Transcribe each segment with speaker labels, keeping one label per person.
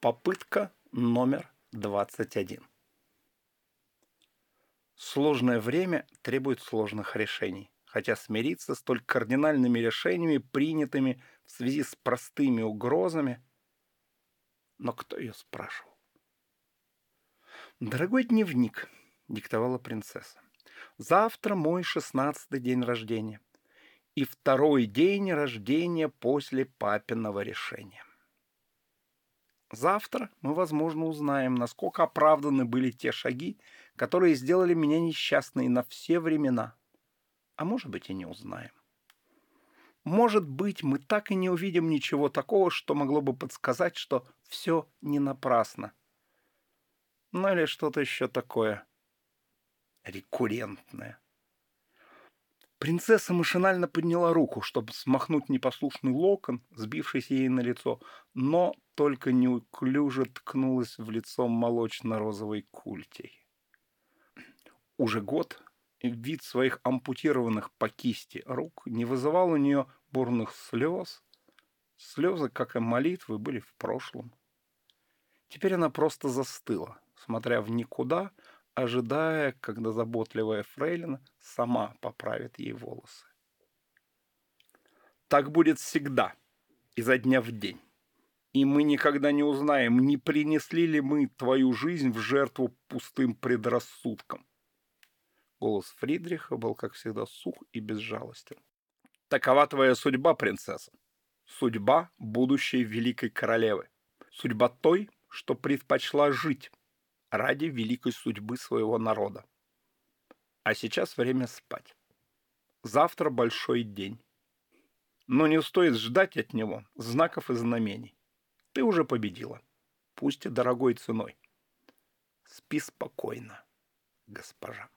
Speaker 1: Попытка номер 21. Сложное время требует сложных решений, хотя смириться с столь кардинальными решениями, принятыми в связи с простыми угрозами. Но кто ее спрашивал? «Дорогой дневник», — диктовала принцесса, — «завтра мой шестнадцатый день рождения и второй день рождения после папиного решения. Завтра мы, возможно, узнаем, насколько оправданы были те шаги, которые сделали меня несчастной на все времена. А может быть, и не узнаем. Может быть, мы так и не увидим ничего такого, что могло бы подсказать, что все не напрасно. Ну или что-то еще такое рекуррентное. Принцесса машинально подняла руку, чтобы смахнуть непослушный локон, сбившийся ей на лицо, но только неуклюже ткнулась в лицо молочно-розовой культей. Уже год вид своих ампутированных по кисти рук не вызывал у нее бурных слез. Слезы, как и молитвы, были в прошлом. Теперь она просто застыла, смотря в никуда, ожидая, когда заботливая фрейлина сама поправит ей волосы. Так будет всегда, изо дня в день. И мы никогда не узнаем, не принесли ли мы твою жизнь в жертву пустым предрассудкам. Голос Фридриха был, как всегда, сух и безжалостен. Такова твоя судьба, принцесса. Судьба будущей великой королевы. Судьба той, что предпочла жить, ради великой судьбы своего народа. А сейчас время спать. Завтра большой день. Но не стоит ждать от него знаков и знамений. Ты уже победила, пусть и дорогой ценой. Спи спокойно, госпожа.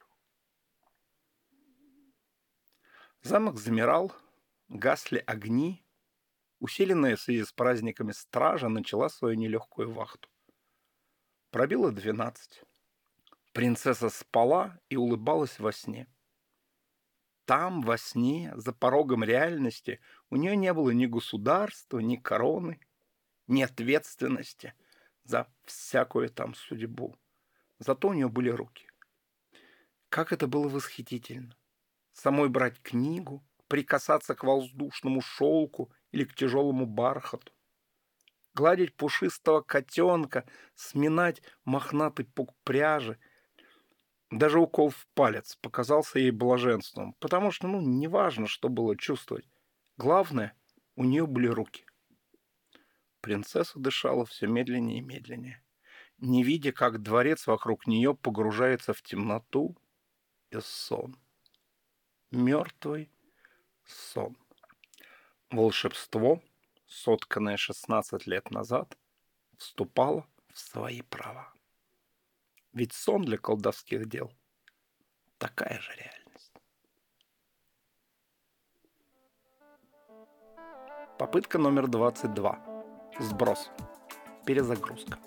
Speaker 1: Замок замирал, гасли огни. Усиленная в связи с праздниками стража начала свою нелегкую вахту. Пробило двенадцать. Принцесса спала и улыбалась во сне. Там, во сне, за порогом реальности, у нее не было ни государства, ни короны, ни ответственности за всякую там судьбу. Зато у нее были руки. Как это было восхитительно. Самой брать книгу, прикасаться к воздушному шелку или к тяжелому бархату гладить пушистого котенка, сминать мохнатый пук пряжи. Даже укол в палец показался ей блаженством, потому что, ну, неважно, что было чувствовать. Главное, у нее были руки. Принцесса дышала все медленнее и медленнее, не видя, как дворец вокруг нее погружается в темноту и сон. Мертвый сон. Волшебство — сотканная 16 лет назад, вступала в свои права. Ведь сон для колдовских дел – такая же реальность. Попытка номер 22. Сброс. Перезагрузка.